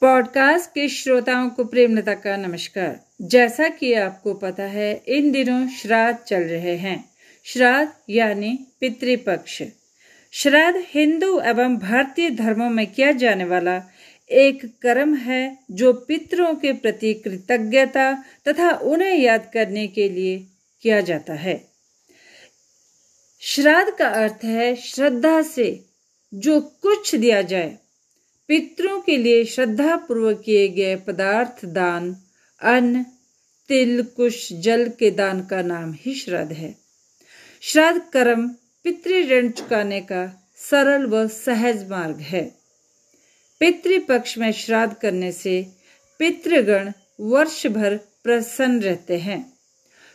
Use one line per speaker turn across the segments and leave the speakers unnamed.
Podcast के श्रोताओं को प्रेमलता का नमस्कार। जैसा कि आपको पता है, इन दिनों श्राद्ध चल रहे हैं। श्राद्ध यानी पितृपक्ष। श्राद्ध हिंदू एवं भारतीय धर्मों में किया जाने वाला एक कर्म है, जो पितरों के प्रति कृतज्ञता तथा उन्हें याद करने के लिए किया जाता है। श्राद्ध का अर्थ है श्रद्धा से जो कुछ दिया जाए पितरों के लिए श्रद्धा पूर्वक किए गए पदार्थ दान, अन्न, तिल, कुश, जल के दान का नाम ही श्राद्ध है। श्राद्ध कर्म पितृ ऋण चुकाने का सरल व सहज मार्ग है। पितृपक्ष में श्राद्ध करने से पितृगण वर्ष भर प्रसन्न रहते हैं।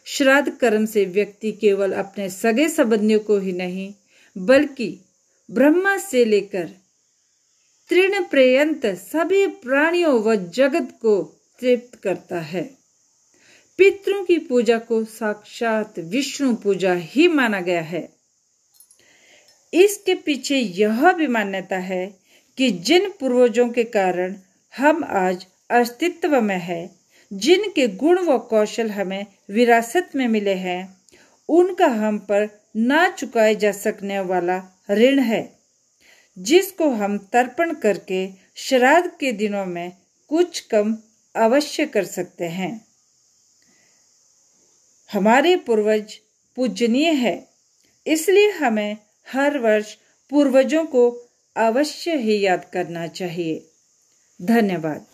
श्राद्ध कर्म से व्यक्ति केवल अपने सगे संबंधियों को ही नहीं, बल्कि ब्रह्मा से लेकर तृण पर्यंत सभी प्राणियों व जगत को तृप्त करता है। पितरों की पूजा को साक्षात विष्णु पूजा ही माना गया है। इसके पीछे यह भी मान्यता है कि जिन पूर्वजों के कारण हम आज अस्तित्व में है, जिनके गुण व कौशल हमें विरासत में मिले हैं, उनका हम पर ना चुकाए जा सकने वाला ऋण है। जिसको हम तर्पण करके श्राद्ध के दिनों में कुछ कम अवश्य कर सकते हैं। हमारे पूर्वज पूजनीय है, इसलिए हमें हर वर्ष पूर्वजों को अवश्य ही याद करना चाहिए। धन्यवाद।